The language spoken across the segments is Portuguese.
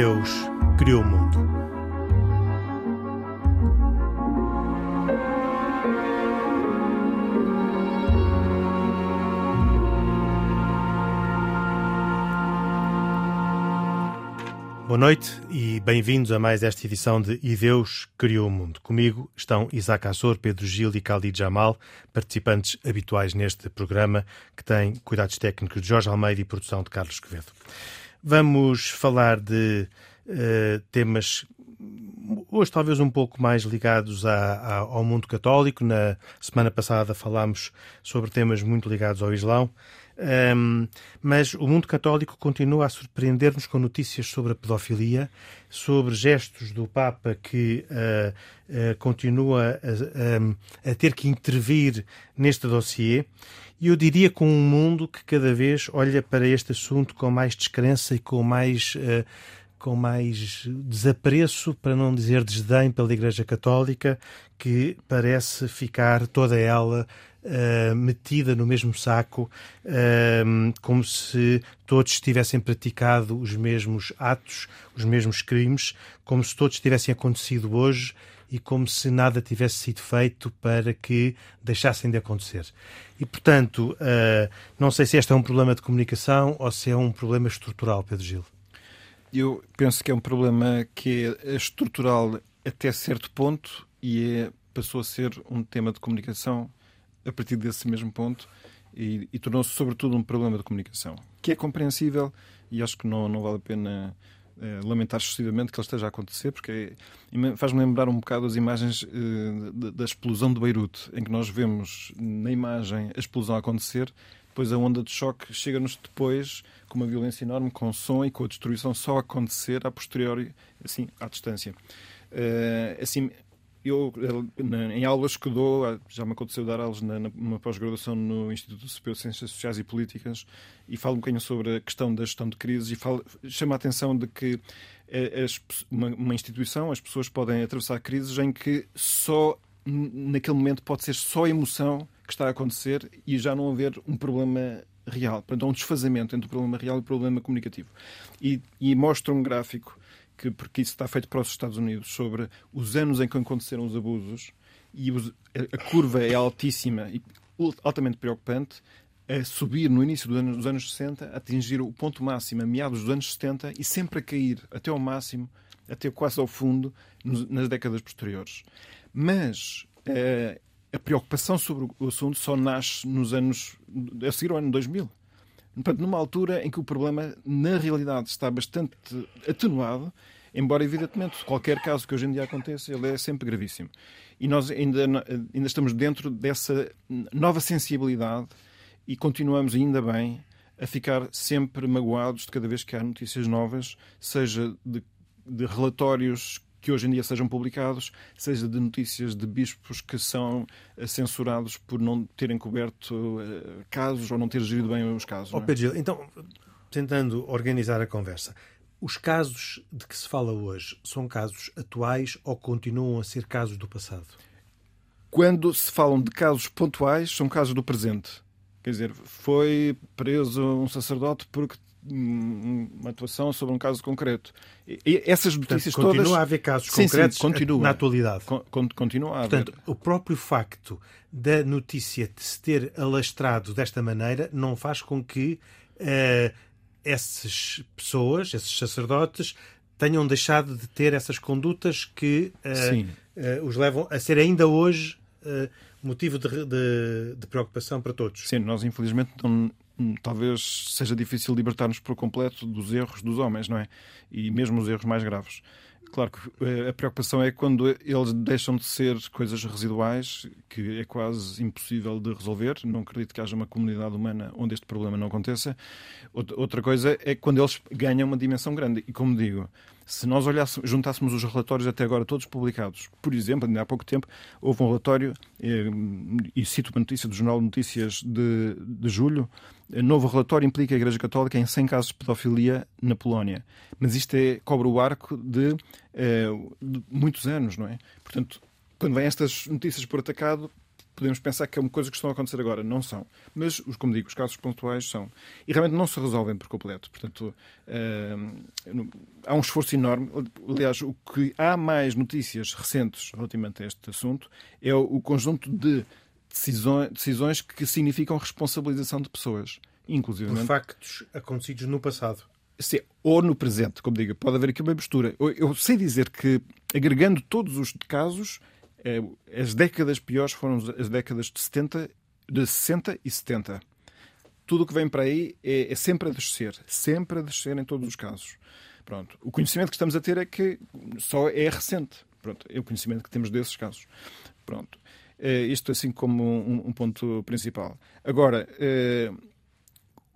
Deus criou o mundo. Boa noite e bem-vindos a mais esta edição de E Deus Criou o Mundo. Comigo estão Isaac Assor, Pedro Gil e Khalid Jamal, participantes habituais neste programa, que tem cuidados técnicos de Jorge Almeida e produção de Carlos Quevedo. Vamos falar de uh, temas hoje talvez um pouco mais ligados ao mundo católico. Na semana passada falámos sobre temas muito ligados ao Islão. Um, mas o mundo católico continua a surpreender-nos com notícias sobre a pedofilia, sobre gestos do Papa que uh, uh, continua a, a, a, ter que intervir neste dossiê. E eu diria com um mundo que cada vez olha para este assunto com mais descrença e com mais. Uh, com mais desapreço, para não dizer desdém, pela Igreja Católica, que parece ficar toda ela uh, metida no mesmo saco, uh, como se todos tivessem praticado os mesmos atos, os mesmos crimes, como se todos tivessem acontecido hoje e como se nada tivesse sido feito para que deixassem de acontecer. E, portanto, uh, não sei se este é um problema de comunicação ou se é um problema estrutural, Pedro Gil. Eu penso que é um problema que é estrutural até certo ponto e é, passou a ser um tema de comunicação a partir desse mesmo ponto e, e tornou-se, sobretudo, um problema de comunicação, que é compreensível e acho que não, não vale a pena é, lamentar excessivamente que ele esteja a acontecer, porque é, faz-me lembrar um bocado as imagens é, da explosão de Beirute, em que nós vemos na imagem a explosão a acontecer, depois a onda de choque chega-nos depois com uma violência enorme, com som e com a destruição só a acontecer a posteriori, assim, à distância. Uh, assim, eu, em aulas que dou, já me aconteceu dar aulas na, numa pós-graduação no Instituto Superior de Ciências Sociais e Políticas e falo um bocadinho sobre a questão da gestão de crises e falo, chamo a atenção de que eh, as, uma, uma instituição, as pessoas podem atravessar crises em que só naquele momento pode ser só emoção que está a acontecer e já não haver um problema real. Portanto, há um desfazamento entre o problema real e o problema comunicativo. E, e mostra um gráfico que, porque isso está feito para os Estados Unidos, sobre os anos em que aconteceram os abusos, e os, a, curva é altíssima e altamente preocupante, a subir no início dos anos, dos anos 60, a atingir o ponto máximo a meados dos anos 70 e sempre a cair até ao máximo, até quase ao fundo, nos, nas décadas posteriores. Mas uh, a preocupação sobre o assunto só nasce nos anos a seguir ao ano 2000. Portanto, numa altura em que o problema, na realidade, está bastante atenuado, embora, evidentemente, qualquer caso que hoje em dia aconteça, ele é sempre gravíssimo. E nós ainda, ainda estamos dentro dessa nova sensibilidade e continuamos, ainda bem, a ficar sempre magoados de cada vez que há notícias novas, seja de, de relatórios que hoje em dia sejam publicados, seja de notícias de bispos que são eh, censurados por não terem coberto eh, casos ou não ter gerido bem os casos. Oh, Pedro, então, tentando organizar a conversa, os casos de que se fala hoje são casos atuais ou continuam a ser casos do passado? Quando se falam de casos pontuais, são casos do presente. Quer dizer, foi preso um sacerdote porque uma atuação sobre um caso concreto. E essas notícias Portanto, continua todas... a haver casos sim, concretos sim, continua. na atualidade. Con continua a haver. Portanto, o próprio facto da notícia de se ter alastrado desta maneira não faz com que uh, essas pessoas, esses sacerdotes, tenham deixado de ter essas condutas que uh, uh, os levam a ser ainda hoje motivo de, de, de, preocupação para todos. Sim, nós infelizmente não, talvez seja difícil libertar-nos por completo dos erros dos homens, não é? E mesmo os erros mais graves. Claro que eh, a preocupação é quando eles deixam de ser coisas residuais, que é quase impossível de resolver. Não acredito que haja uma comunidade humana onde este problema não aconteça. Outra coisa é quando eles ganham uma dimensão grande. E como digo, se nós olhássemos, juntássemos os relatórios até agora todos publicados, por exemplo, ainda há pouco tempo, houve um relatório, eh, e cito uma notícia do Jornal de Notícias de, de julho, novo relatório implica a Igreja Católica em 100 casos de pedofilia na Polónia. Mas isto é, cobra o arco de, eh, de muitos anos, não é? Portanto, quando vêm estas notícias por atacado, podemos pensar que é uma coisa que estão a acontecer agora. Não são. Mas, como digo, os casos pontuais são. E realmente não se resolvem por completo. Portanto, uh, há um esforço enorme. Aliás, o que há mais notícias recentes relativamente a este assunto é o conjunto de decisões, decisões que significam responsabilização de pessoas. Inclusive. Por factos acontecidos no passado. Sim, ou no presente, como digo, pode haver aqui uma mistura. Eu sei dizer que, agregando todos os casos, as décadas piores foram as décadas de 70, de 60 e 70. Tudo o que vem para aí é, é sempre a descer, sempre a descer em todos os casos. Pronto. O conhecimento que estamos a ter é que só é recente. Pronto. É o conhecimento que temos desses casos. Pronto. É, isto assim como um, um ponto principal. Agora, é,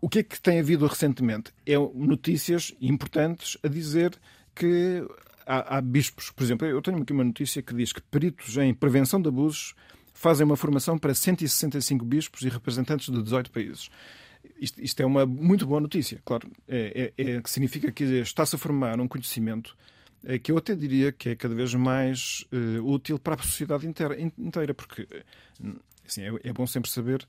o que é que tem havido recentemente? É notícias importantes a dizer que há, há bispos, por exemplo, eu tenho aqui uma notícia que diz que peritos em prevenção de abusos fazem uma formação para 165 bispos e representantes de 18 países. Isto, isto é uma muito boa notícia, claro. É, é, é significa que está-se a formar um conhecimento é, que eu até diria que é cada vez mais uh, útil para a sociedade inteira, inteira porque assim, é, é bom sempre saber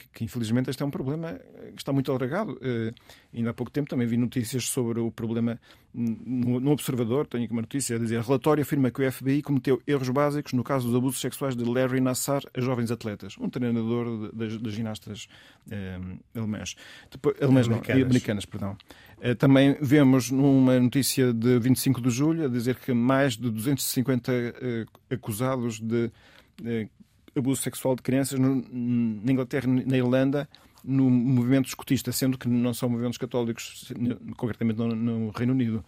que, que, infelizmente este é um problema que está muito alargado. Uh, ainda há pouco tempo também vi notícias sobre o problema no, no, Observador, tenho aqui uma notícia a dizer, relatório afirma que o FBI cometeu erros básicos no caso dos abusos sexuais de Larry Nassar a jovens atletas, um treinador das, ginastas eh, alemãs. Depois, alemãs americanas. Não, americanas perdão. Uh, também vemos numa notícia de 25 de julho a dizer que mais de 250 uh, acusados de abuso sexual de crianças no, na Inglaterra e na Irlanda no movimento escotista, sendo que não são movimentos católicos, concretamente no, no Reino Unido.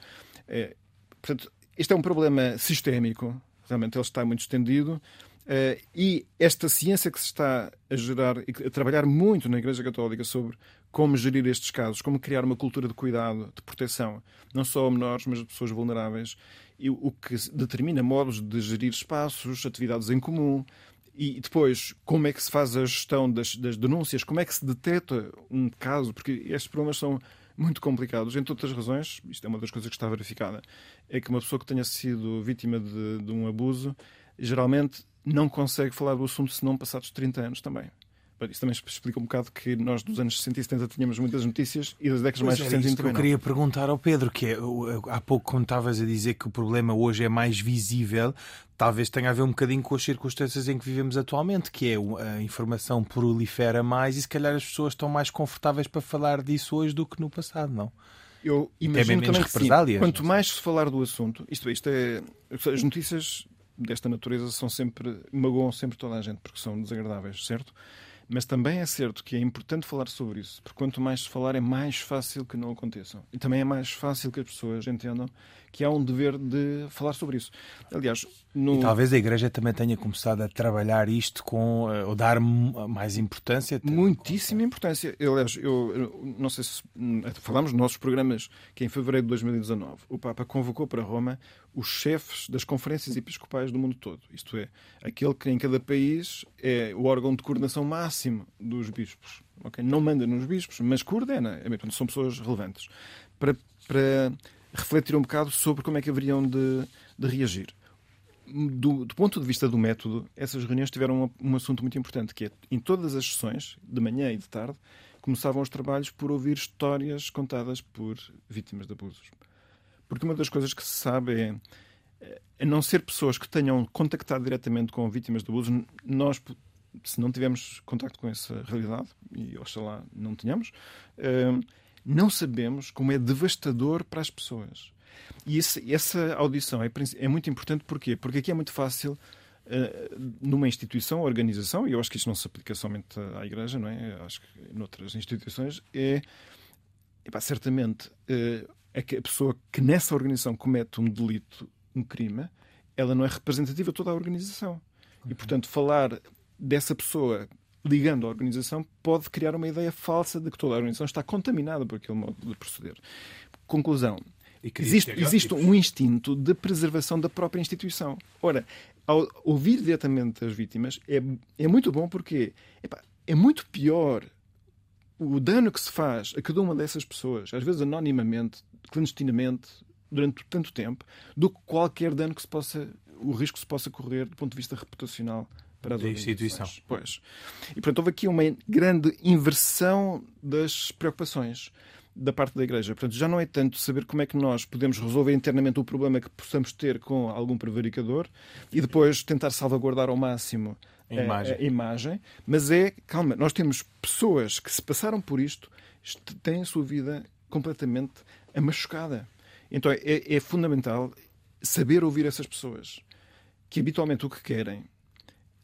É, portanto, este é um problema sistémico, realmente ele está muito estendido. Uh, e esta ciência que se está a gerar e a trabalhar muito na Igreja Católica sobre como gerir estes casos, como criar uma cultura de cuidado, de proteção, não só a menores, mas a pessoas vulneráveis, e o que determina modos de gerir espaços, atividades em comum, e depois, como é que se faz a gestão das, das denúncias? Como é que se detecta um caso? Porque estes problemas são muito complicados. Entre outras razões, isto é uma das coisas que está verificada, é que uma pessoa que tenha sido vítima de, de um abuso geralmente não consegue falar do assunto se não passados 30 anos também. Isso também explica um bocado que nós dos anos 60 e 70 tínhamos muitas notícias e das décadas mais recentes que eu queria perguntar ao Pedro, que é, há pouco quando estavas a dizer que o problema hoje é mais visível, talvez tenha a ver um bocadinho com as circunstâncias em que vivemos atualmente, que é a informação prolifera mais e se calhar as pessoas estão mais confortáveis para falar disso hoje do que no passado, não? Eu imagino também que sim. Quanto mais se falar do assunto, isto, isto é, as notícias desta natureza são sempre magoam sempre toda a gente porque são desagradáveis, certo? Mas também é certo que é importante falar sobre isso, porque quanto mais se falar, é mais fácil que não aconteçam. E também é mais fácil que as pessoas entendam que há um dever de falar sobre isso. Aliás, no... talvez a Igreja também tenha começado a trabalhar isto com, eh, ou dar mais importância. Muitíssima importância. Aliás, eu, eu não sei se falamos nos nossos programas que em fevereiro de 2019 o Papa convocou para Roma os chefes das conferências episcopais do mundo todo. Isto é, aquele que em cada país é o órgão de coordenação máximo dos bispos. Okay? Não manda nos bispos, mas coordena. É, são pessoas relevantes. Para, para refletir um bocado sobre como é que haveriam de, de reagir. Do, do, ponto de vista do método, essas reuniões tiveram um, um, assunto muito importante, que é, em todas as sessões, de manhã e de tarde, começavam os trabalhos por ouvir histórias contadas por vítimas de abusos. Porque uma das coisas que se sabe é, a não ser pessoas que tenham contactado diretamente com vítimas de abusos, nós, se não tivermos contacto com essa realidade, e oxalá não tenhamos, uh, não sabemos como é devastador para as pessoas. E esse, essa audição é, é, muito importante porquê? Porque aqui é muito fácil, uh, numa instituição, organização, e eu acho que isto não se aplica somente à Igreja, não é? Eu acho que noutras instituições, é, epá, certamente, que a pessoa que nessa organização comete um delito, um crime, ela não é representativa de toda a organização. E, portanto, falar dessa pessoa ligando à organização, pode criar uma ideia falsa de que toda a organização está contaminada por aquele modo de proceder. Conclusão. Existe, existe um instinto de preservação da própria instituição. Ora, ao ouvir diretamente as vítimas é, é muito bom porque epá, é muito pior o dano que se faz a cada uma dessas pessoas, às vezes anonimamente, clandestinamente, durante tanto tempo, do que qualquer dano que se possa, o risco que se possa correr do ponto de vista reputacional para as instituição. Pois. E portanto houve aqui uma grande inversão das preocupações da parte da Igreja. Portanto, já não é tanto saber como é que nós podemos resolver internamente o problema que possamos ter com algum prevaricador e depois tentar salvaguardar ao máximo a imagem. A, imagem, mas é, calma, nós temos pessoas que se passaram por isto, têm a sua vida completamente machucada. Então é, é fundamental saber ouvir essas pessoas que habitualmente o que querem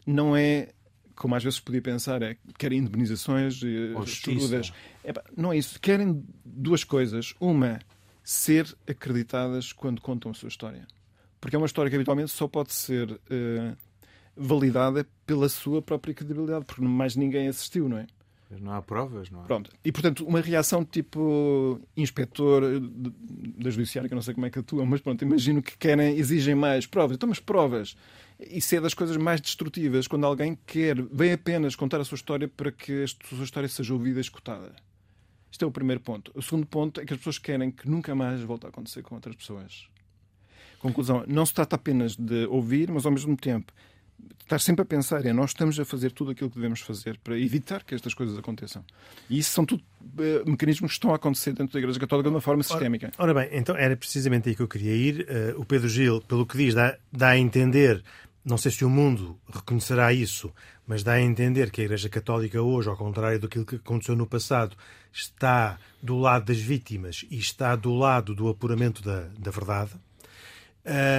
não é como às vezes podia pensar, é querem indemnizações chorudas. É, não é isso. Querem duas coisas. Uma, ser acreditadas quando contam a sua história. Porque é uma história que habitualmente só pode ser uh, validada pela sua própria credibilidade, porque mais ninguém assistiu, não é? Não há provas, não? Pronto. E, portanto, uma reação tipo inspetor da judiciária, que eu não sei como é que atua, mas pronto, imagino que querem, exigem mais provas. Então, mas provas. Isso é das coisas mais destrutivas, quando alguém quer, vem apenas contar a sua história para que a sua história seja ouvida e escutada. Isto é o primeiro ponto. O segundo ponto é que as pessoas querem que nunca mais volte a acontecer com outras pessoas. Conclusão, não se trata apenas de ouvir, mas ao mesmo tempo estar sempre a pensar é nós estamos a fazer tudo aquilo que devemos fazer para evitar que estas coisas aconteçam. E isso são tudo uh, mecanismos que estão a acontecer dentro da Igreja Católica de uma forma sistémica. Ora, ora bem, então era precisamente aí que eu queria ir. Uh, o Pedro Gil, pelo que diz, dá, dá a entender não sei se o mundo reconhecerá isso, mas dá a entender que a Igreja Católica hoje, ao contrário daquilo que aconteceu no passado, está do lado das vítimas e está do lado do apuramento da, da verdade.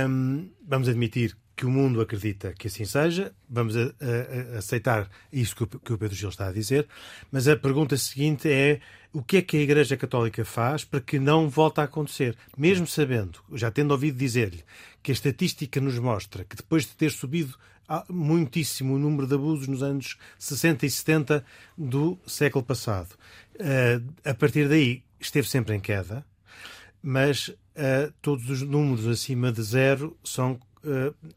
Um, vamos admitir que o mundo acredita que assim seja, vamos a, a, a aceitar isso que o, que o Pedro Gil está a dizer, mas a pergunta seguinte é o que é que a Igreja Católica faz para que não volte a acontecer, mesmo sabendo, já tendo ouvido dizer-lhe, que a estatística nos mostra que depois de ter subido muitíssimo o número de abusos nos anos 60 e 70 do século passado, eh, a partir daí esteve sempre em queda, mas uh, todos os números acima de zero são eh,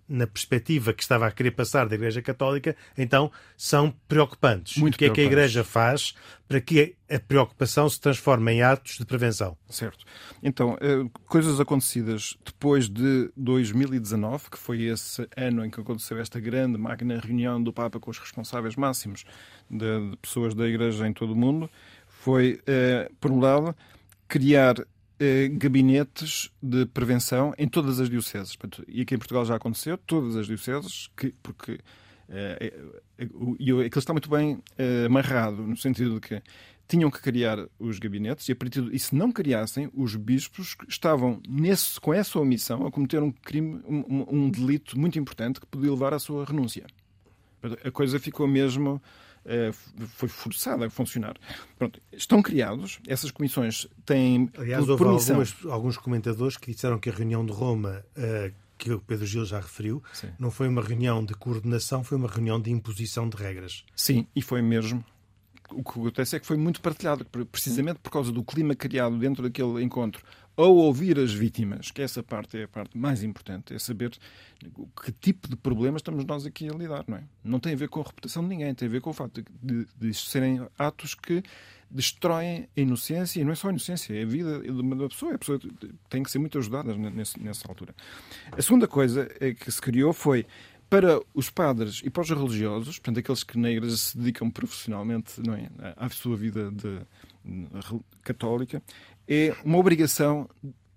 na perspectiva que estava a querer passar da Igreja Católica, então são preocupantes. Muito o que é que a Igreja faz para que a preocupação se transforme em atos de prevenção? Certo. Então, eh, coisas acontecidas depois de 2019, que foi esse ano em que aconteceu esta grande magna reunião do Papa com os responsáveis máximos de pessoas da Igreja em todo o mundo, foi, eh, por um lado, criar eh, gabinetes de prevenção em todas as dioceses. E aqui em Portugal já aconteceu, todas as dioceses, que, porque eh, eh, e aquilo está muito bem amarrado, no sentido de que tinham que criar os gabinetes e, a partir de, e se não criassem, os bispos estavam nesse, com essa omissão a cometer um crime, um, um delito muito importante que podia levar à sua renúncia. A coisa ficou mesmo eh, foi forçada a funcionar. Pronto, estão criados, essas comissões têm. Aliás, houve algumas, alguns comentadores que disseram que a reunião de Roma. Uh, que o Pedro Gil já referiu, Sim. não foi uma reunião de coordenação, foi uma reunião de imposição de regras. Sim, e foi mesmo o que acontece é que foi muito partilhado, precisamente por causa do clima criado dentro daquele encontro ao ouvir as vítimas, que essa parte é a parte mais importante, é saber que tipo de problemas estamos nós aqui a lidar, não é? Não tem a ver com a reputação de ninguém, tem a ver com o facto de, de, de serem atos que destroem a inocência, e não é só a inocência, é a vida de uma pessoa. A pessoa tem que ser muito ajudada nessa altura. A segunda coisa é que se criou foi para os padres e para os religiosos, portanto, aqueles que na igreja se dedicam profissionalmente não é, à sua vida de, católica, é uma obrigação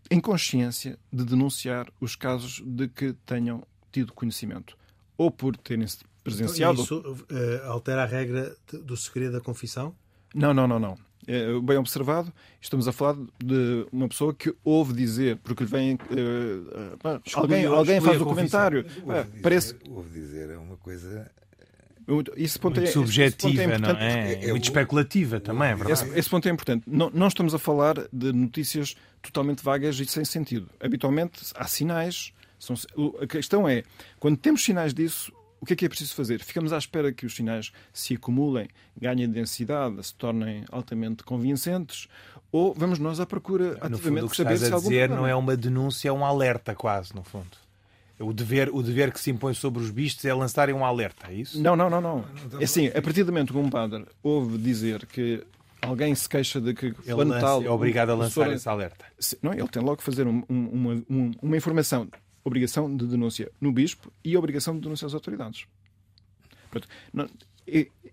em consciência de denunciar os casos de que tenham tido conhecimento, ou por terem-se presenciado. Então, isso uh, altera a regra do segredo da confissão? Não, não, não, não. É, bem observado, estamos a falar de uma pessoa que ouve dizer, porque lhe vem. Uh, uh, alguém alguém faz o comentário. Ouve, parece... ouve dizer é uma coisa isso ponto muito é, subjetiva, é não é? é? Muito especulativa também, é verdade. Esse, esse, ponto é importante. Não, não estamos a falar de notícias totalmente vagas e sem sentido. Habitualmente há sinais. São, a questão é, quando temos sinais disso, o que é que é preciso fazer? Ficamos à espera que os sinais se acumulem, ganhem densidade, se tornem altamente convincentes, ou vamos nós à procura no ativamente fundo, o que saber se a dizer não é uma denúncia, é um alerta quase, no fundo. O dever, o dever que se impõe sobre os bichos é lançarem um alerta, é isso? Não, não, não, não. É assim, a partir do momento que um padre ouve dizer que alguém se queixa de que ele tal, é obrigado a lançar esse alerta. Não, ele tem logo que fazer um, uma, um, uma informação, obrigação de denúncia no bispo e obrigação de denúncia às autoridades. Pronto. Não,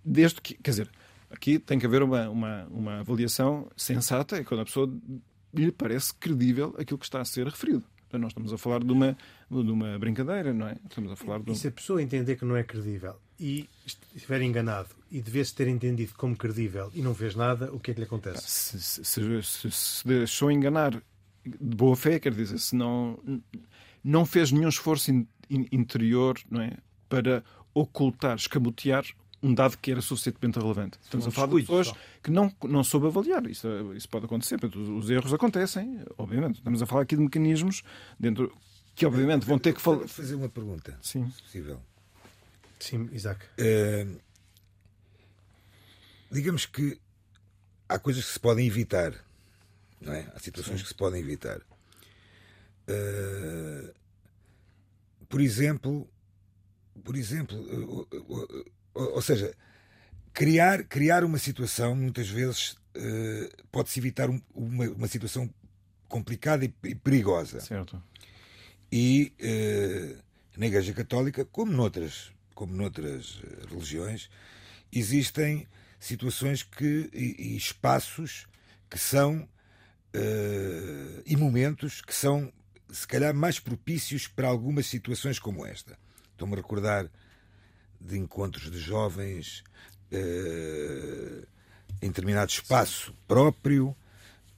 desde que, quer dizer, aqui tem que haver uma, uma, uma avaliação sensata, é quando a pessoa lhe parece credível aquilo que está a ser referido. Nós estamos a falar de uma, de uma brincadeira, não é? Estamos a falar de um... E se a pessoa entender que não é credível e estiver enganado e devesse ter entendido como credível e não fez nada, o que é que lhe acontece? Se, se, se, se deixou enganar de boa fé, quer dizer, se não, não fez nenhum esforço in, in, interior não é, para ocultar, escamotear um dado que era suficientemente relevante. Estamos a falar de pessoas que não, não soube avaliar. Isso, isso pode acontecer. Os erros acontecem, obviamente. Estamos a falar aqui de mecanismos dentro que, obviamente, vão ter que falar. fazer uma pergunta, Sim. se possível. Sim, Isaac. Uh, digamos que há coisas que se podem evitar, não é? Há situações Sim. que se podem evitar. Uh, por exemplo, por exemplo, ou seja, criar, criar uma situação, muitas vezes, uh, pode-se evitar um, uma, uma situação complicada e, e perigosa. Certo. E uh, na Igreja Católica, como noutras, como noutras eh, religiões, existem situações que, e, e espaços que são uh, e momentos que são se calhar mais propícios para algumas situações como esta. Estou-me a recordar de encontros de jovens uh, em determinado espaço próprio,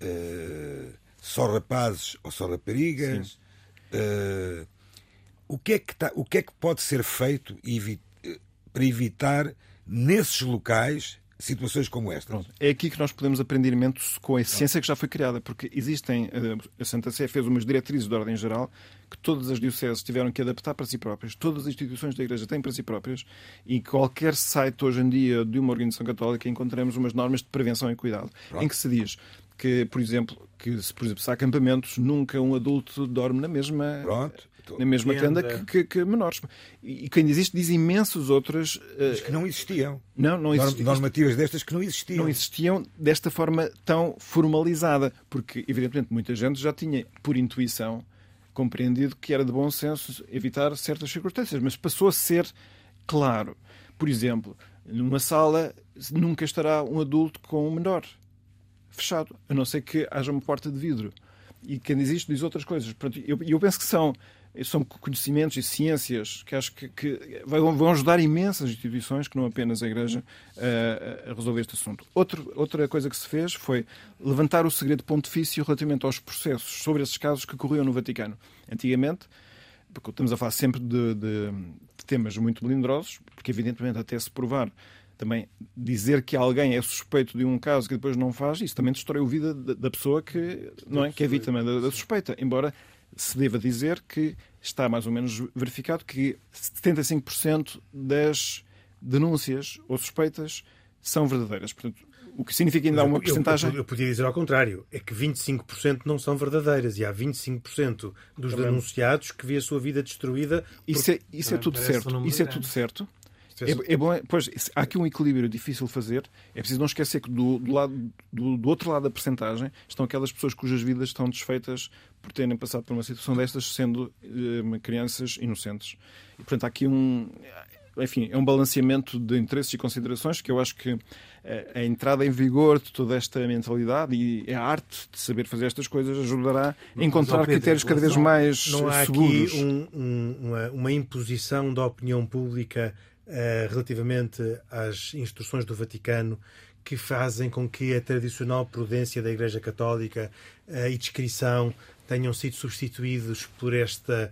uh, só rapazes ou só raparigas. Uh, o, que é que tá, o que é que pode ser feito para evitar nesses locais situações como esta. Pronto. É aqui que nós podemos aprender imenso com a essência que já foi criada, porque existem, eh, a Santa Sé fez umas diretrizes de ordem geral que todas as dioceses tiveram que adaptar para si próprias, todas as instituições da Igreja têm para si próprias, e qualquer site hoje em dia de uma organização católica encontramos umas normas de prevenção e cuidado, Pronto. em que se diz que, por exemplo, que se, por exemplo, se há acampamentos, nunca um adulto dorme na mesma Pronto na mesma tenda que, que, que, menores. E quem diz isto diz imensos outras. Uh... que não existiam. Não, não existiam. Normativas destas que não existiam. Não existiam desta forma tão formalizada. Porque, evidentemente, muita gente já tinha, por intuição, compreendido que era de bom senso evitar certas circunstâncias, mas passou a ser claro. Por exemplo, numa sala nunca estará um adulto com um menor fechado, a não ser que haja uma porta de vidro. E quem diz isto diz outras coisas. eu, eu penso que são são conhecimentos e ciências que acho que, que vão ajudar imensas instituições, que não apenas a Igreja, a, a resolver este assunto. Outro, outra coisa que se fez foi levantar o segredo pontifício relativamente aos processos sobre esses casos que ocorriam no Vaticano. Antigamente, porque estamos a falar sempre de, de, de temas muito melindrosos, porque evidentemente até se provar também dizer que alguém é suspeito de um caso que depois não faz, isso também destrói a vida da pessoa que, não é, que é vítima da, da suspeita. Embora se deva dizer que está mais ou menos verificado que 75% das denúncias ou suspeitas são verdadeiras. Portanto, o que significa ainda uma porcentagem. Eu, eu, podia dizer ao contrário, é que 25% não são verdadeiras e há 25% dos Também. denunciados que vê a sua vida destruída. Isso é, isso é tudo certo. Isso é tudo certo. É, é, bom, pois, há aqui um equilíbrio difícil de fazer. É preciso não esquecer que do, do, lado, do, do outro lado da percentagem estão aquelas pessoas cujas vidas estão desfeitas por terem passado por uma situação destas, sendo eh, crianças inocentes. E, portanto, há aqui um. Enfim, é um balanceamento de interesses e considerações que eu acho que eh, a entrada em vigor de toda esta mentalidade e a arte de saber fazer estas coisas ajudará a encontrar Pedro, critérios cada vez mais não há seguros. aqui um, um, uma, uma imposição da opinião pública relativamente às instruções do Vaticano que fazem com que a tradicional prudência da Igreja Católica uh, e descrição tenham sido substituídos por esta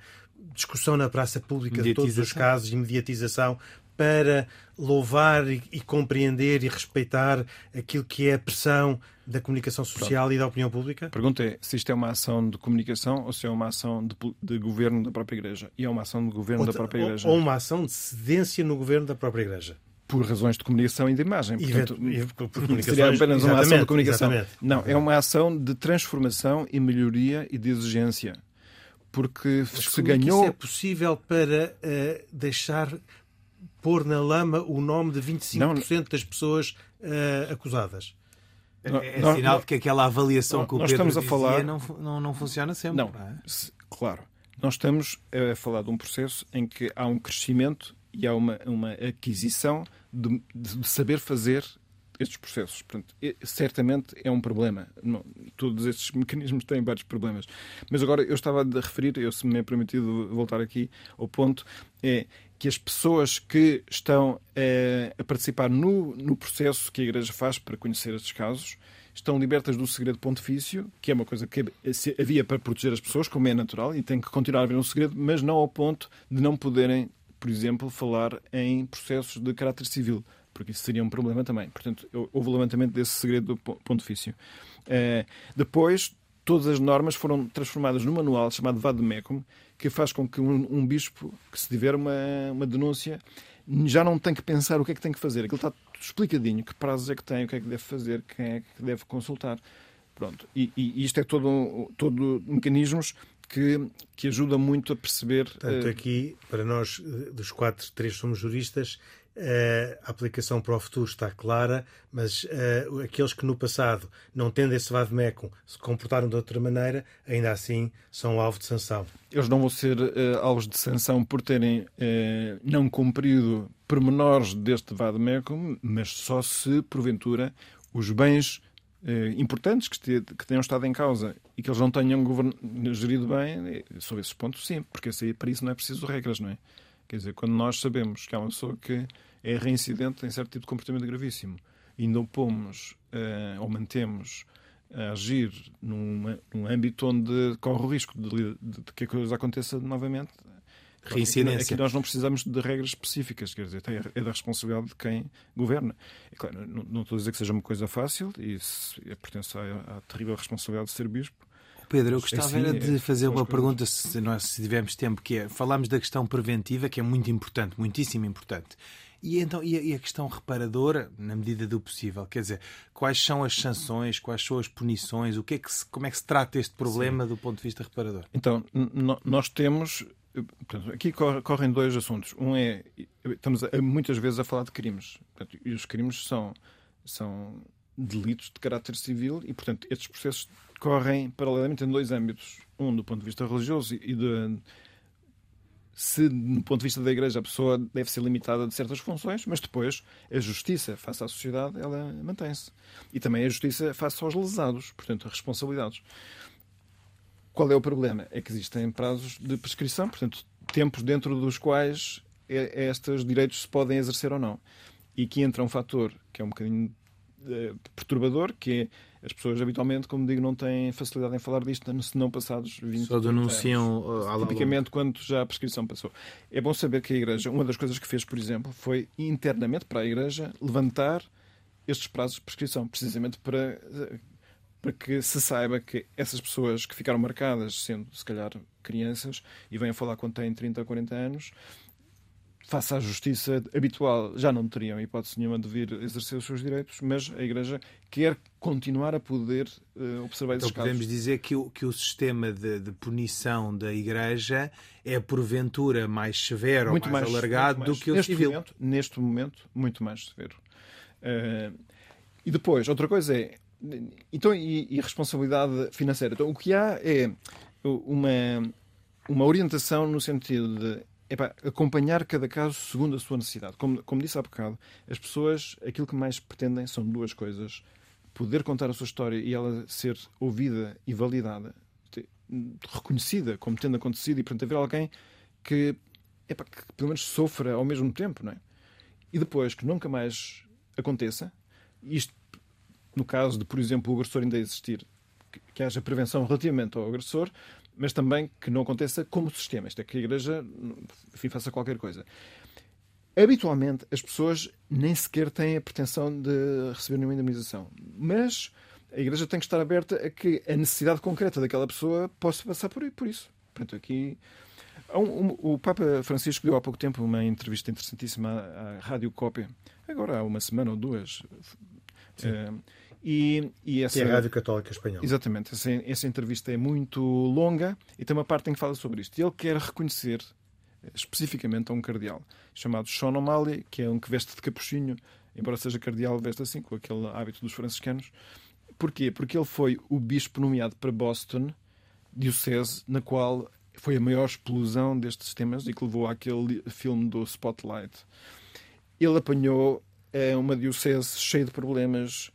discussão na praça pública de todos os casos de mediatização para louvar e, e, compreender e respeitar aquilo que é a pressão da comunicação social Pronto. e da opinião pública? A pergunta é se isto é uma ação de comunicação ou se é uma ação de, de governo da própria Igreja. E é uma ação de governo da própria Igreja. Ou uma ação de cedência no governo da própria Igreja por razões de comunicação e de imagem. Portanto, e, seria apenas uma ação de comunicação. Exatamente. Não, é uma ação de transformação e melhoria e de exigência. Porque Mas se ganhou. Isso é possível para uh, deixar pôr na lama o nome de 25% não, das pessoas uh, acusadas. É, é não, sinal não, de que aquela avaliação que o Pedro estamos a falar não, não, não funciona sempre. Não, é? claro. Nós estamos a falar de um processo em que há um crescimento e há uma, uma aquisição de, de saber fazer estes processos. Portanto, certamente é um problema. Não, todos estes mecanismos têm vários problemas. Mas agora eu estava a referir, eu se me é permitido voltar aqui ao ponto, é que as pessoas que estão é, a participar no, no processo que a Igreja faz para conhecer estes casos estão libertas do segredo pontifício, que é uma coisa que havia para proteger as pessoas, como é natural, e tem que continuar a haver um segredo, mas não ao ponto de não poderem, por exemplo, falar em processos de caráter civil, porque isso seria um problema também. Portanto, houve o levantamento desse segredo do pontifício. Uh, depois, todas as normas foram transformadas num manual chamado Vademecum, que faz com que um, um, bispo, que se tiver uma, uma denúncia, já não tem que pensar o que é que tem que fazer. Aquilo está explicadinho, que prazos é que tem, o que é que deve fazer, quem é que deve consultar. Pronto. E, e isto é todo, todo mecanismos que, que ajuda muito a perceber. Portanto, uh... aqui, para nós, eh, dos quatro, três somos juristas, a aplicação para o futuro está clara, mas uh, aqueles que no passado, não tendo esse vademecum, se comportaram de outra maneira, ainda assim são alvo de sanção. Eles não vão ser uh, alvos de sanção por terem não cumprido pormenores deste vademecum, mas só se, porventura, os bens importantes que, que tenham estado em causa e que eles não tenham gerido bem, sobre esses pontos, sim, porque para isso não é preciso regras, não é? Quer dizer, quando nós sabemos que há uma pessoa que é reincidente em certo tipo de comportamento gravíssimo e não pomos uh, ou mantemos a agir num, num âmbito onde corre o risco de, de, de, que a coisa aconteça novamente. Reincidência. Aqui, nós não precisamos de regras específicas, quer dizer, é da responsabilidade de quem governa. É claro, não, não, estou a dizer que seja uma coisa fácil e é, pertence à, à terrível responsabilidade de ser bispo, Pedro, eu gostava assim, de fazer uma pergunta, se, nós, se tivermos tempo, que é, falámos da questão preventiva, que é muito importante, muitíssimo importante. E, então, e a, e a, questão reparadora, na medida do possível, quer dizer, quais são as sanções, quais são as punições, o que é que se, como é que se trata este problema Sim. do ponto de vista reparador? Então, nós temos. Portanto, aqui correm dois assuntos. Um é. Estamos a, muitas vezes a falar de crimes. Portanto, e os crimes são, são delitos de caráter civil e, portanto, estes processos correm paralelamente em dois âmbitos. Um do ponto de vista religioso e de se, do ponto de vista da Igreja, a pessoa deve ser limitada de certas funções, mas depois a justiça face à sociedade ela mantém-se. E também a justiça face aos lesados, portanto, as responsabilidades. Qual é o problema? É que existem prazos de prescrição, portanto, tempos dentro dos quais estes direitos se podem exercer ou não. E aqui entra um fator que é um bocadinho perturbador, que é as pessoas habitualmente, como digo, não têm facilidade em falar disto se não passados 20 Só denunciam anos. Tipicamente quando já a prescrição passou. É bom saber que a Igreja, uma das coisas que fez, por exemplo, foi internamente para a Igreja levantar estes prazos de prescrição, precisamente para, para que se saiba que essas pessoas que ficaram marcadas, sendo se calhar crianças, e vêm a falar quando têm 30 ou 40 anos, face à justiça habitual, já não teriam hipótese nenhuma de vir exercer os seus direitos, mas a Igreja quer continuar a poder uh, observar esses então, podemos dizer que o, que o sistema de, de, punição da Igreja é, porventura, mais severo muito ou mais, mais alargado mais. do que o neste civil. Momento, neste momento, muito mais severo. Uh, e depois, outra coisa é. Então, e, e responsabilidade financeira? Então, o que há é uma, uma orientação no sentido de Epá, acompanhar cada caso segundo a sua necessidade. Como, como disse há bocado, as pessoas, aquilo que mais pretendem são duas coisas. Poder contar a sua história e ela ser ouvida e validada, reconhecida como tendo acontecido e, portanto, haver alguém que, epá, que pelo menos sofra ao mesmo tempo, não é? E depois que nunca mais aconteça, isto no caso de, por exemplo, o agressor ainda existir, que, que haja prevenção relativamente ao agressor, mas também que não aconteça como sistema. Isto é que a Igreja enfim, faça qualquer coisa. Habitualmente, as pessoas nem sequer têm a pretensão de receber nenhuma indemnização. Mas a Igreja tem que estar aberta a que a necessidade concreta daquela pessoa possa passar por, por isso. Portanto, aqui. O Papa Francisco deu há pouco tempo uma entrevista interessantíssima à, à Rádio Cópia, agora há uma semana ou duas. Uh, e, e essa, que é a Rádio Católica Espanhola. Exatamente. Essa, essa entrevista é muito longa e tem uma parte em que fala sobre isto. Ele quer reconhecer eh, especificamente a um cardeal chamado Sean O'Malley, que é um que veste de capuchinho, embora seja cardeal, veste assim, com aquele hábito dos franciscanos. Porquê? Porque ele foi o bispo nomeado para Boston, diocese, na qual foi a maior explosão destes temas e que levou àquele filme do Spotlight. Ele apanhou é, uma diocese cheia de problemas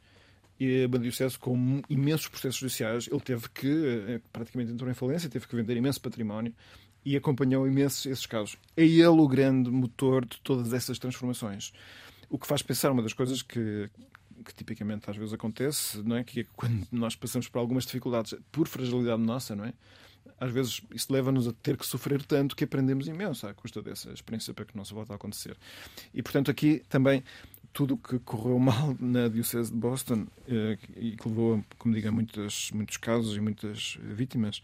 e uma diocese com imensos processos judiciais. Ele teve que, eh, praticamente entrou em falência, teve que vender imenso património e acompanhou imensos esses casos. É ele o grande motor de todas essas transformações. O que faz pensar uma das coisas que, que tipicamente às vezes acontece, não é? Que é quando nós passamos por algumas dificuldades por fragilidade nossa, não é? Às vezes isso leva-nos a ter que sofrer tanto que aprendemos imenso à custa dessa experiência para que não se volte a acontecer. E portanto aqui também tudo o que correu mal na Diocese de Boston eh, e que levou, como digo, a muitos, muitos casos e muitas vítimas,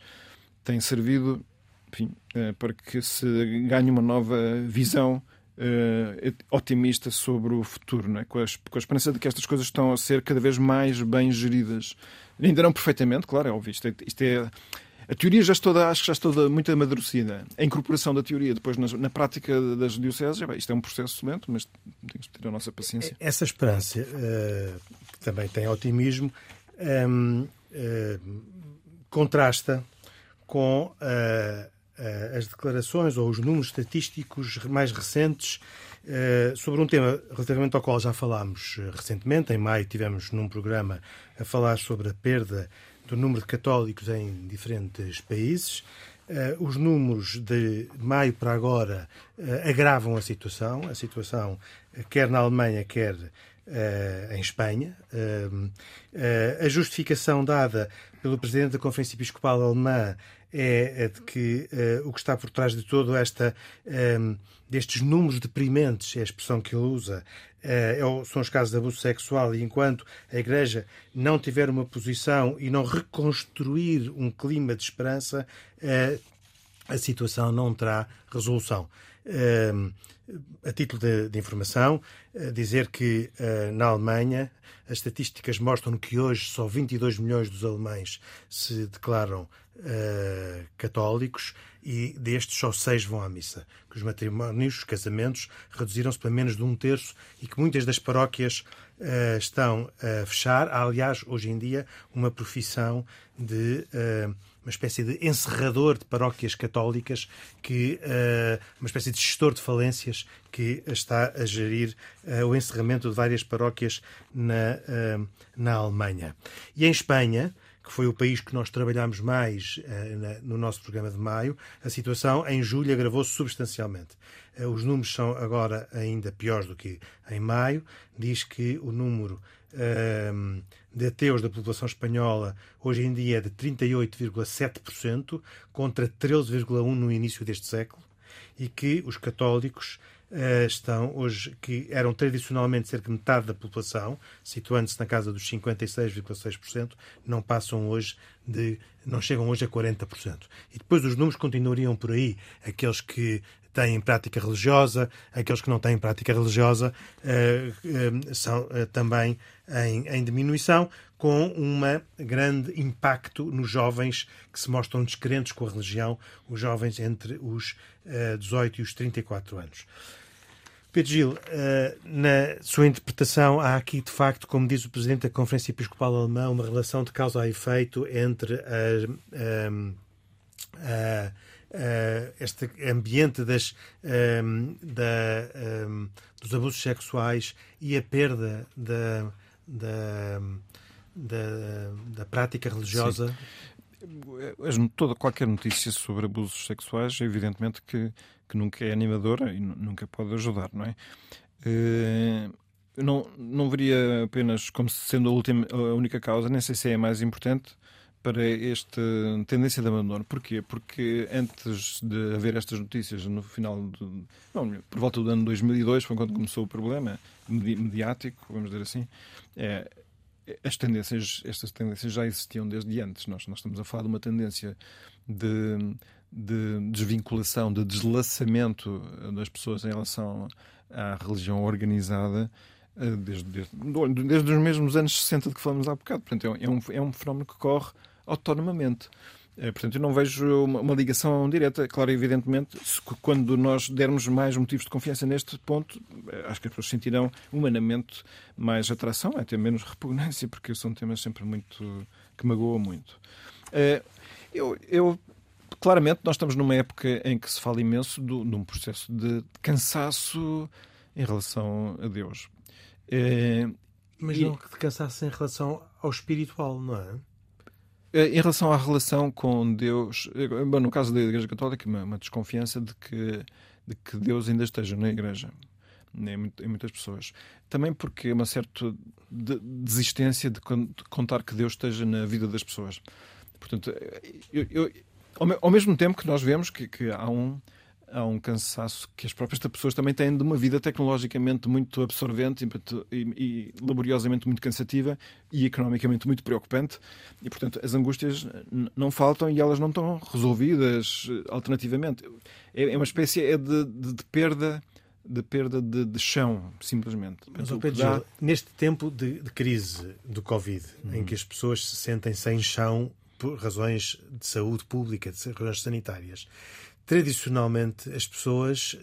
tem servido enfim, eh, para que se ganhe uma nova visão uh, otimista sobre o futuro, é? com, a, com a esperança de que estas coisas estão a ser cada vez mais bem geridas. Ainda não perfeitamente, claro, é óbvio. Isto é, isto é a teoria já está, acho que já toda muito amadurecida. A incorporação da teoria depois na, na prática das dioceses, bem, isto é um processo lento, mas temos que ter a nossa paciência. Essa esperança, uh, que também tem otimismo, um, uh, eh, contrasta com uh, as declarações ou os números estatísticos mais recentes uh, sobre um tema relativamente ao qual já falámos recentemente. Em maio tivemos num programa a falar sobre a perda do número de católicos em diferentes países. os números de maio para agora agravam a situação, a situação quer na Alemanha, quer Uh, em Espanha. Uh, uh, a justificação dada pelo presidente da Conferência Episcopal Alemã é, é de que uh, o que está por trás de todo esta ehm, destes números deprimentes, é a expressão que ele usa, uh, são os casos de abuso sexual e enquanto a Igreja não tiver uma posição e não reconstruir um clima de esperança, uh, a situação não terá resolução. Ehm, a título de, de informação, dizer que na Alemanha as estatísticas mostram que hoje só 22 milhões dos alemães se declaram uh, católicos e destes só seis vão à missa. Que os matrimónios, os casamentos, reduziram-se para menos de um terço e que muitas das paróquias uh, estão a fechar. Há, aliás, hoje em dia, uma profissão de. Uh, uma espécie de encerrador de paróquias católicas, que uh, uma espécie de gestor de falências que está a gerir uh, o encerramento de várias paróquias na, uh, na Alemanha. E em Espanha, que foi o país que nós trabalhamos mais uh, no nosso programa de maio, a situação em julho agravou-se substancialmente. Uh, os números são agora ainda piores do que em maio. Diz que o número uh, de ateus da população espanhola hoje em dia é de 38,7% contra 13,1% no início deste século e que os católicos uh, estão hoje, que eram tradicionalmente cerca de metade da população, situando-se na casa dos 56,6%, não passam hoje de, não chegam hoje a 40%. E depois os números continuariam por aí, aqueles que têm prática religiosa, aqueles que não têm prática religiosa uh, uh, são uh, também em, em, diminuição, com um grande impacto nos jovens que se mostram descrentes com a religião, os jovens entre os 18 e os 34 anos. Pedro Gil, eh, na sua interpretação, há aqui, de facto, como diz o Presidente da Conferência Episcopal Alemã, uma relação de causa a efeito entre a, a, este ambiente das, da, dos abusos sexuais e a perda da, da, da, da prática religiosa. Sim toda qualquer notícia sobre abusos sexuais, evidentemente que, que nunca é animadora e nunca pode ajudar, não é? Uh, não, não veria apenas como sendo a, última, a única causa, nem sei se é a mais importante para esta tendência de abandono. Porquê? Porque antes de haver estas notícias, no final. Não, por volta do ano 2002, foi quando começou o problema mediático, vamos dizer assim. É, as tendências, estas tendências já existiam desde antes. Nós, nós estamos a falar de uma tendência de, de desvinculação, de deslaçamento das pessoas em relação à religião organizada eh, desde, desde, desde os mesmos anos 60 de que falamos há bocado. Portanto, é um, é um fenómeno que corre autonomamente. Eh, portanto, eu não vejo uma, ligação direta. Claro, evidentemente, quando nós dermos mais motivos de confiança neste ponto, eh, acho que as pessoas sentirão humanamente mais atração, até menos repugnância, porque são temas sempre muito que magoam muito. Eh, eu, eu claramente nós estamos numa época em que se fala imenso do, de um processo de cansaço em relação a Deus. É, Mas não de cansaço em relação ao espiritual, não é? É? Em relação à relação com Deus, bom, no caso da Igreja Católica, uma, uma desconfiança de que, de que Deus ainda esteja na Igreja em muitas pessoas. Também porque uma certa desistência de contar que Deus esteja na vida das pessoas. Portanto, eu, eu, ao mesmo tempo que nós vemos que, que há um há um cansaço que as próprias pessoas também têm de uma vida tecnologicamente muito absorvente e, e, laboriosamente muito cansativa e economicamente muito preocupante. E, portanto, as angústias não faltam e elas não estão resolvidas eh, alternativamente. É, é uma espécie é de, de, de perda de perda de, de, chão, simplesmente. Mas, Pedro, dá... neste tempo de, de, crise do Covid, em uhum. que as pessoas se sentem sem chão por razões de saúde pública, de razões sanitárias, tradicionalmente as pessoas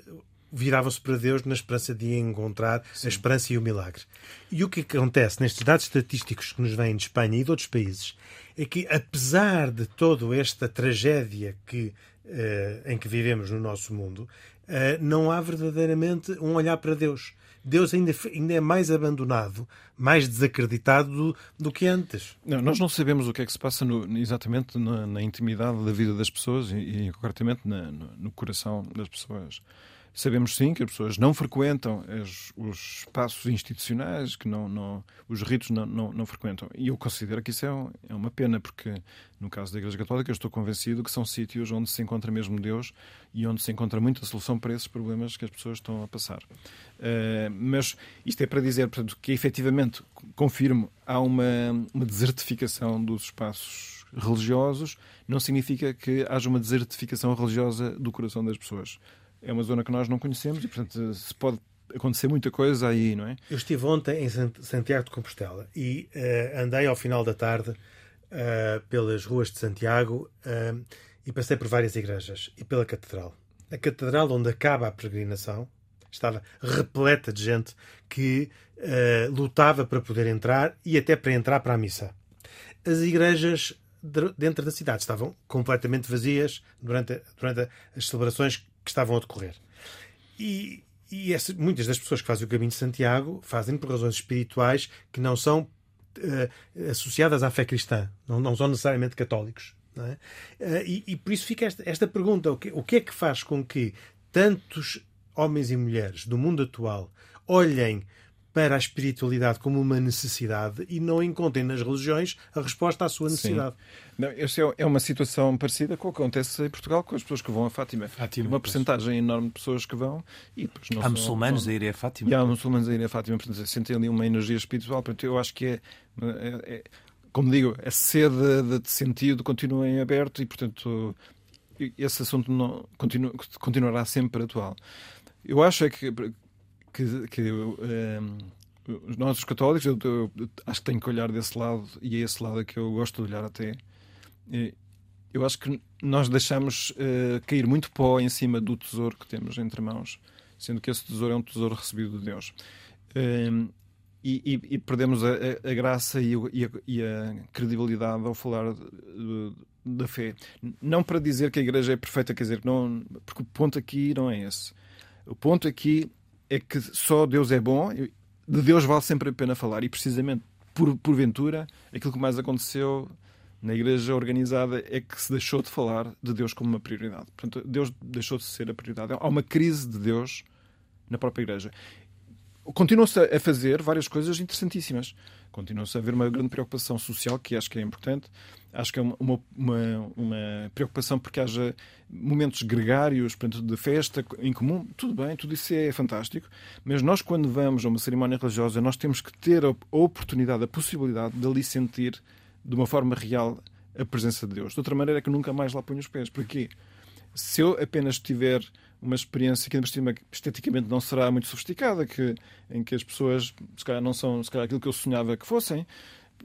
viravam-se para Deus na esperança de encontrar Sim. a esperança e o milagre. E o que acontece nestes dados estatísticos que nos vêm de Espanha e de outros países é que, apesar de toda esta tragédia que, uh, em que vivemos no nosso mundo, uh, não há verdadeiramente um olhar para Deus. Deus ainda, ainda é mais abandonado, mais desacreditado do, do que antes. Não, nós não sabemos o que é que se passa no, exatamente na, na, intimidade da vida das pessoas e, e concretamente na, no, no coração das pessoas. Sabemos sim que as pessoas não frequentam os, os espaços institucionais, que não, não os ritos não, não, não, frequentam. E eu considero que isso é, um, é, uma pena, porque no caso da Igreja Católica eu estou convencido que são sítios onde se encontra mesmo Deus e onde se encontra muita solução para esses problemas que as pessoas estão a passar. Uh, mas isto é para dizer portanto, que efetivamente, confirmo, há uma, uma desertificação dos espaços religiosos, não significa que haja uma desertificação religiosa do coração das pessoas é uma zona que nós não conhecemos e, portanto, se pode acontecer muita coisa aí, não é? Eu estive ontem em Santiago de Compostela e uh, andei ao final da tarde uh, pelas ruas de Santiago uh, e passei por várias igrejas e pela catedral. A catedral onde acaba a peregrinação estava repleta de gente que lutava para poder entrar e até para entrar para a missa. As igrejas dentro da cidade estavam completamente vazias durante, durante as celebrações que estavam a decorrer. E, e essa, muitas das pessoas que fazem o caminho de Santiago fazem por razões espirituais que não são uh, associadas à fé cristã, não, não são necessariamente católicos. É? Uh, e, e, por isso fica esta, esta pergunta: o que, o que é que faz com que tantos homens e mulheres do mundo atual olhem para a espiritualidade como uma necessidade e não encontrem nas religiões a resposta à sua necessidade. Não, essa é, uma situação parecida com o que acontece em Portugal com as pessoas que vão a Fátima. Fátima uma porcentagem enorme de pessoas que vão e não há são, muçulmanos a ir a Fátima. E há muçulmanos a ir a Fátima, portanto, sentem ali uma energia espiritual. Portanto, eu acho que é, é, é como digo, a sede de sentido continua em aberto e, portanto, esse assunto não, continua, continuará sempre atual. Eu acho é que que, que um, ehm, católicos, eu, eu, acho que tenho que olhar desse lado e é esse lado que eu gosto de olhar até. Eu acho que nós deixamos uh, cair muito pó em cima do tesouro que temos entre mãos, sendo que esse tesouro é um tesouro recebido de Deus. Um, ehm, e, e, e, perdemos a, a, a graça e a, e a, credibilidade ao falar da fé. Não para dizer que a igreja é perfeita, quer dizer, não, porque o ponto aqui não é esse. O ponto aqui é que só Deus é bom, de Deus vale sempre a pena falar. E precisamente, por, porventura, aquilo que mais aconteceu na igreja organizada é que se deixou de falar de Deus como uma prioridade. Portanto, Deus deixou de ser a prioridade. Há uma crise de Deus na própria igreja. Continua-se a fazer várias coisas interessantíssimas. Continua-se a haver uma grande preocupação social, que acho que é importante. Acho que é uma, uma, uma preocupação porque haja momentos gregários, portanto, de festa em comum. Tudo bem, tudo isso é fantástico. Mas nós, quando vamos a uma cerimónia religiosa, nós temos que ter a oportunidade, a possibilidade de ali sentir de uma forma real a presença de Deus. De outra maneira, é que nunca mais lá ponho os pés. Porquê? Se eu apenas tiver uma experiência que, cima, esteticamente não será muito sofisticada, que, em que as pessoas, se calhar, não são se calhar, aquilo que eu sonhava que fossem,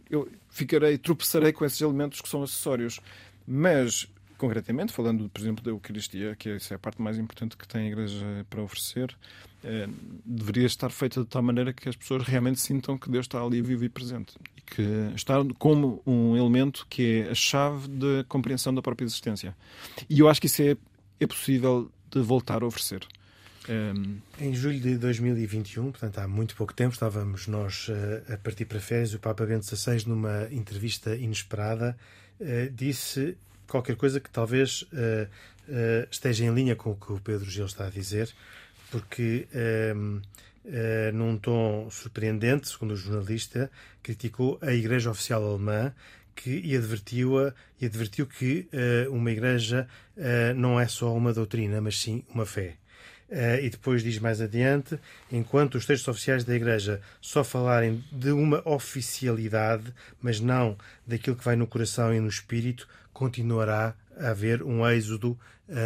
eu ficarei, tropeçarei com esses elementos que são acessórios. Mas, concretamente, falando, por exemplo, da Eucaristia, que essa é a parte mais importante que tem a Igreja para oferecer, eh, deveria estar feita de tal maneira que as pessoas realmente sintam que Deus está ali vivo e presente. que está como um elemento que é a chave da compreensão da própria existência. E eu acho que isso é, é possível de voltar a oferecer. Um... Em julho de 2021, portanto há muito pouco tempo, estávamos nós uh, a partir para férias. O Papa Bento XVI, numa entrevista inesperada, uh, disse qualquer coisa que talvez uh, esteja em linha com o que o Pedro Gil está a dizer, porque num tom surpreendente, segundo o jornalista, criticou a Igreja Oficial Alemã que, e advertiu-a e advertiu que uma igreja não é só uma doutrina, mas sim uma fé. Uh, e depois diz mais adiante: enquanto os textos oficiais da Igreja só falarem de uma oficialidade, mas não daquilo que vai no coração e no espírito, continuará a haver um êxodo, uh,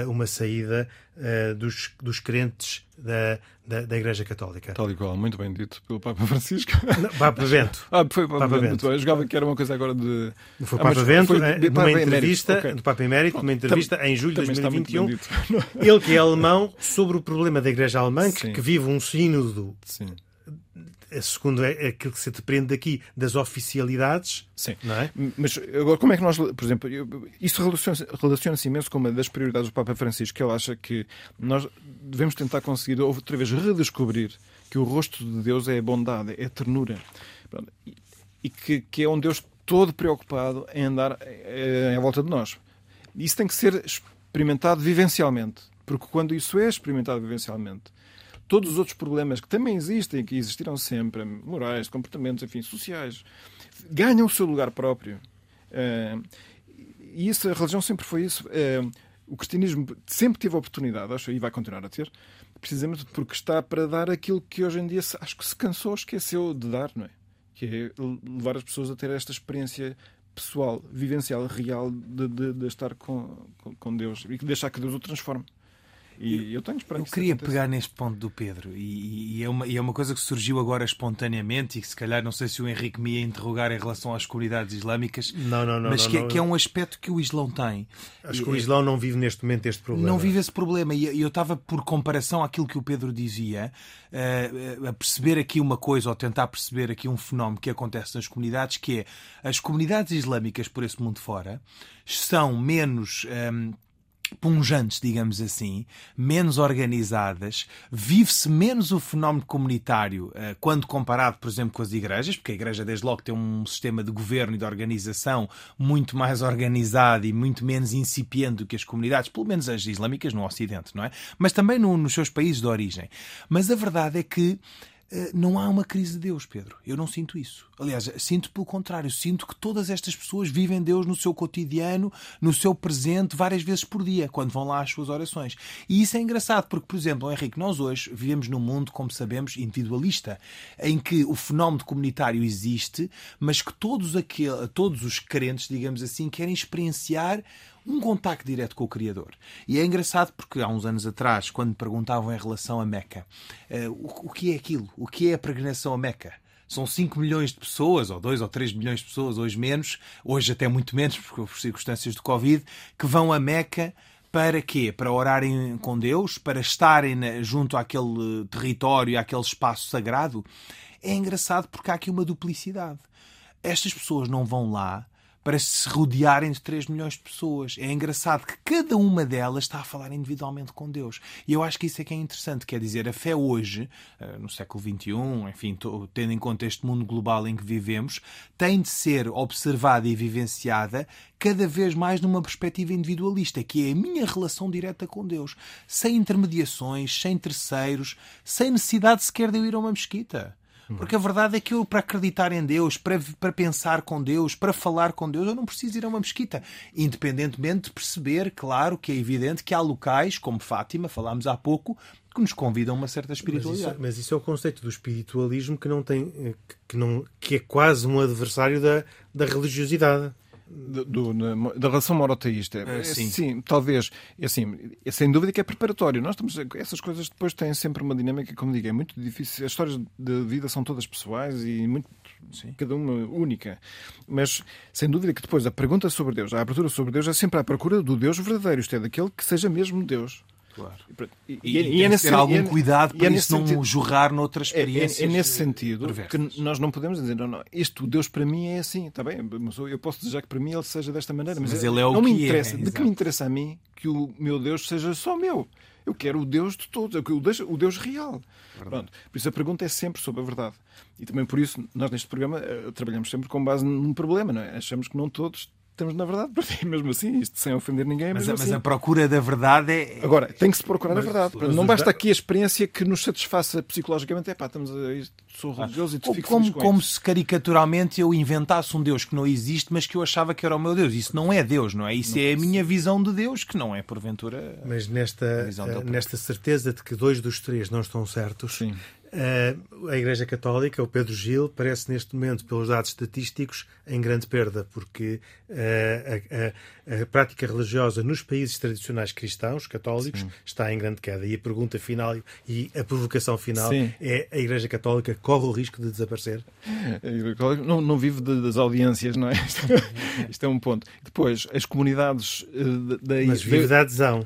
uma saída uh, dos, dos crentes da, da, da, Igreja Católica. Tal e qual, muito bem dito pelo Papa Francisco. Não, Papa Bento. ah, foi Papa, Papa Bento. Bento. Eu jogava que era uma coisa agora de. Foi ah, Papa Bento, foi, numa Papa entrevista, okay. do Papa Emérito, numa entrevista Tam, em julho de 2021. Ele que é alemão, sobre o problema da Igreja Alemã, que, que vive um sínodo. Sim segundo é aquilo que se depreende daqui das oficialidades. Sim. Não é? Mas agora, como é que nós, por exemplo, isso relaciona-se relaciona imenso com uma das prioridades do Papa Francisco, que ele acha que nós devemos tentar conseguir outra vez redescobrir que o rosto de Deus é a bondade, é a ternura. E que, que é um Deus todo preocupado em andar eh, em volta de nós. Isso tem que ser experimentado vivencialmente. Porque quando isso é experimentado vivencialmente, todos os outros problemas que também existem, que existiram sempre, morais, comportamentos, enfim, sociais, ganham o seu lugar próprio. Uh, e isso, a religião sempre foi isso. Uh, o cristianismo sempre teve oportunidade, acho, e vai continuar a ter, precisamente porque está para dar aquilo que hoje em dia acho que se cansou, esqueceu de dar, não é? Que é levar as pessoas a ter esta experiência pessoal, vivencial, real de, de, de estar com, com Deus e deixar que Deus o transforme. E eu tenho esperança. Eu queria pegar neste ponto do Pedro, e, e, é uma, e é uma coisa que surgiu agora espontaneamente, e que se calhar não sei se o Henrique me ia interrogar em relação às comunidades islâmicas, não, não, não, mas não, que, não, que, é um aspecto que o Islão tem. Acho que o Islão não vive neste momento este problema. Não vive esse problema, e eu estava, por comparação àquilo que o Pedro dizia, eh, a perceber aqui uma coisa, ou tentar perceber aqui um fenómeno que acontece nas comunidades, que é as comunidades islâmicas por esse mundo fora são menos. Um, ehm, punjantes, digamos assim, menos organizadas, vive-se menos o fenómeno comunitário eh, quando comparado, por exemplo, com as igrejas, porque a igreja desde logo tem um sistema de governo e de organização muito mais organizado e muito menos incipiente do que as comunidades, pelo menos as islâmicas no Ocidente, não é? Mas também no, nos seus países de origem. Mas a verdade é que não há uma crise de Deus, Pedro. Eu não sinto isso. Aliás, sinto pelo contrário. Sinto que todas estas pessoas vivem Deus no seu cotidiano, no seu presente, várias vezes por dia, quando vão lá às suas orações. E isso é engraçado, porque, por exemplo, Henrique, nós hoje vivemos num mundo, como sabemos, individualista, em que o fenómeno comunitário existe, mas que todos, aquele, todos os crentes, digamos assim, querem experienciar um contacto direto com o Criador. E é engraçado porque há uns anos atrás, quando me perguntavam em relação a Meca, uh, o, o que é aquilo? O que é a peregrinação a Meca? são 5 milhões de pessoas, ou 2 ou 3 milhões de pessoas, hoje menos, hoje até muito menos, por circunstâncias de Covid, que vão a Meca para quê? Para orarem com Deus? Para estarem junto àquele território, àquele espaço sagrado? É engraçado porque há aqui uma duplicidade. Estas pessoas não vão lá para se rodearem de 3 milhões de pessoas. É engraçado que cada uma delas está a falar individualmente com Deus. E eu acho que isso é que é interessante. Quer dizer, a fé hoje, eh, no século XXI, enfim, tendo em conta este mundo global em que vivemos, tem de ser observada e vivenciada cada vez mais numa perspectiva individualista, que é a minha relação direta com Deus, sem intermediações, sem terceiros, sem necessidade sequer de eu ir a uma mesquita. Porque a verdade é que eu, para acreditar em Deus, para, para pensar com Deus, para falar com Deus, eu não preciso ir a uma mesquita. Independentemente de perceber, claro, que é evidente que há locais, como Fátima, falámos há pouco, que nos convidam a uma certa espiritualidade. Mas isso, mas isso, é o conceito do espiritualismo que não tem que, não, que é quase um adversário da, da religiosidade do, da relação monoteísta. É, sim. sim, talvez. É assim, é sem dúvida que é preparatório. Nós estamos, essas coisas depois têm sempre uma dinâmica, como digo, é muito difícil. As histórias de vida são todas pessoais e muito, sim. cada uma única. Mas sem dúvida que depois a pergunta sobre Deus, a abertura sobre Deus é sempre à procura do Deus verdadeiro, isto é, daquele que seja mesmo Deus. Claro. E, e, e, e é nesse ter algum cuidado para isso não sentido, jorrar noutras experiências. É, é, é nesse sentido perversas. que nós não podemos dizer, não, não, isto, Deus para mim é assim, está bem, eu posso desejar que para mim ele seja desta maneira, mas, mas ele é o não que me interessa. É, de que me interessa a mim que o meu Deus seja só meu? Eu quero o Deus de todos, o Deus, o Deus real. Pronto. Por isso a pergunta é sempre sobre a verdade. E também por isso nós neste programa uh, trabalhamos sempre com base num problema, não é? Achamos que não todos temos na verdade, porque mesmo assim, isto sem ofender ninguém. Mas, mas assim. a procura da verdade é. Agora, tem que se procurar mas, a verdade. Mas, não basta aqui a experiência que nos satisfaça psicologicamente. É pá, estamos a isto, sou religioso e tu fico como, como se caricaturalmente eu inventasse um Deus que não existe, mas que eu achava que era o meu Deus. Isso não é Deus, não é? Isso não é a minha visão de Deus, que não é porventura. Mas nesta, nesta certeza de que dois dos três não estão certos, Sim. A Igreja Católica, o Pedro Gil, parece neste momento, pelos dados estatísticos, em grande perda, porque uh, a, a, a, prática religiosa nos países tradicionais cristãos, católicos, Sim. está em grande queda. E a pergunta final e a provocação final Sim. é: a Igreja Católica corre o risco de desaparecer? Não, não vive das audiências, não é? Isto é um ponto. Depois, as comunidades uh, da. Mas vive da adesão.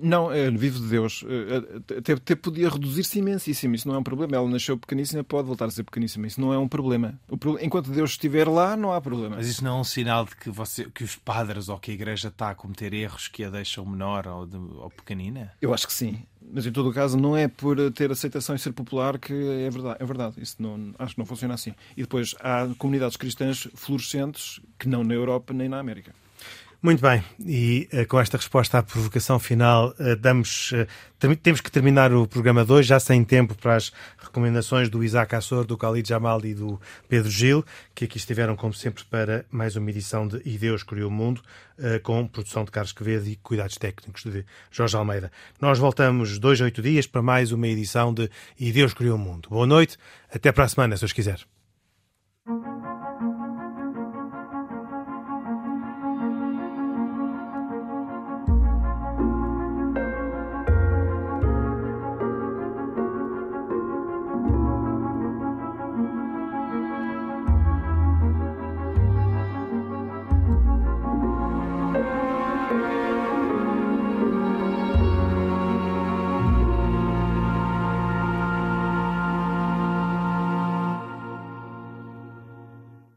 Não, é vivo de Deus. Eh, até, até podia reduzir-se imensíssimo. Isso não é um problema. Ela nasceu pequeníssima, pode voltar a ser pequeníssima. Isso não é um problema. Enquanto Deus estiver lá, não há problema. Mas isso não é um sinal de que, você, que os padres ou que a igreja está a cometer erros que a deixam menor ou, de, ou pequenina? Eu acho que sim. Mas em todo o caso, não é por ter aceitação e ser popular que é verdade. É verdade. Isso não, acho que não funciona assim. E depois há comunidades cristãs florescentes que não na Europa nem na América. Muito bem, e uh, com esta resposta à provocação final, uh, damos, uh, temos que terminar o programa 2, já sem tempo para as recomendações do Isaac Assor, do Khalid Jamal e do Pedro Gil, que aqui estiveram, como sempre, para mais uma edição de E Deus Criou o Mundo, com produção de Carlos Quevedo e cuidados técnicos de Jorge Almeida. Nós voltamos dois a oito dias para mais uma edição de E Deus Criou o Mundo. Boa noite, até para a semana, se os quiser.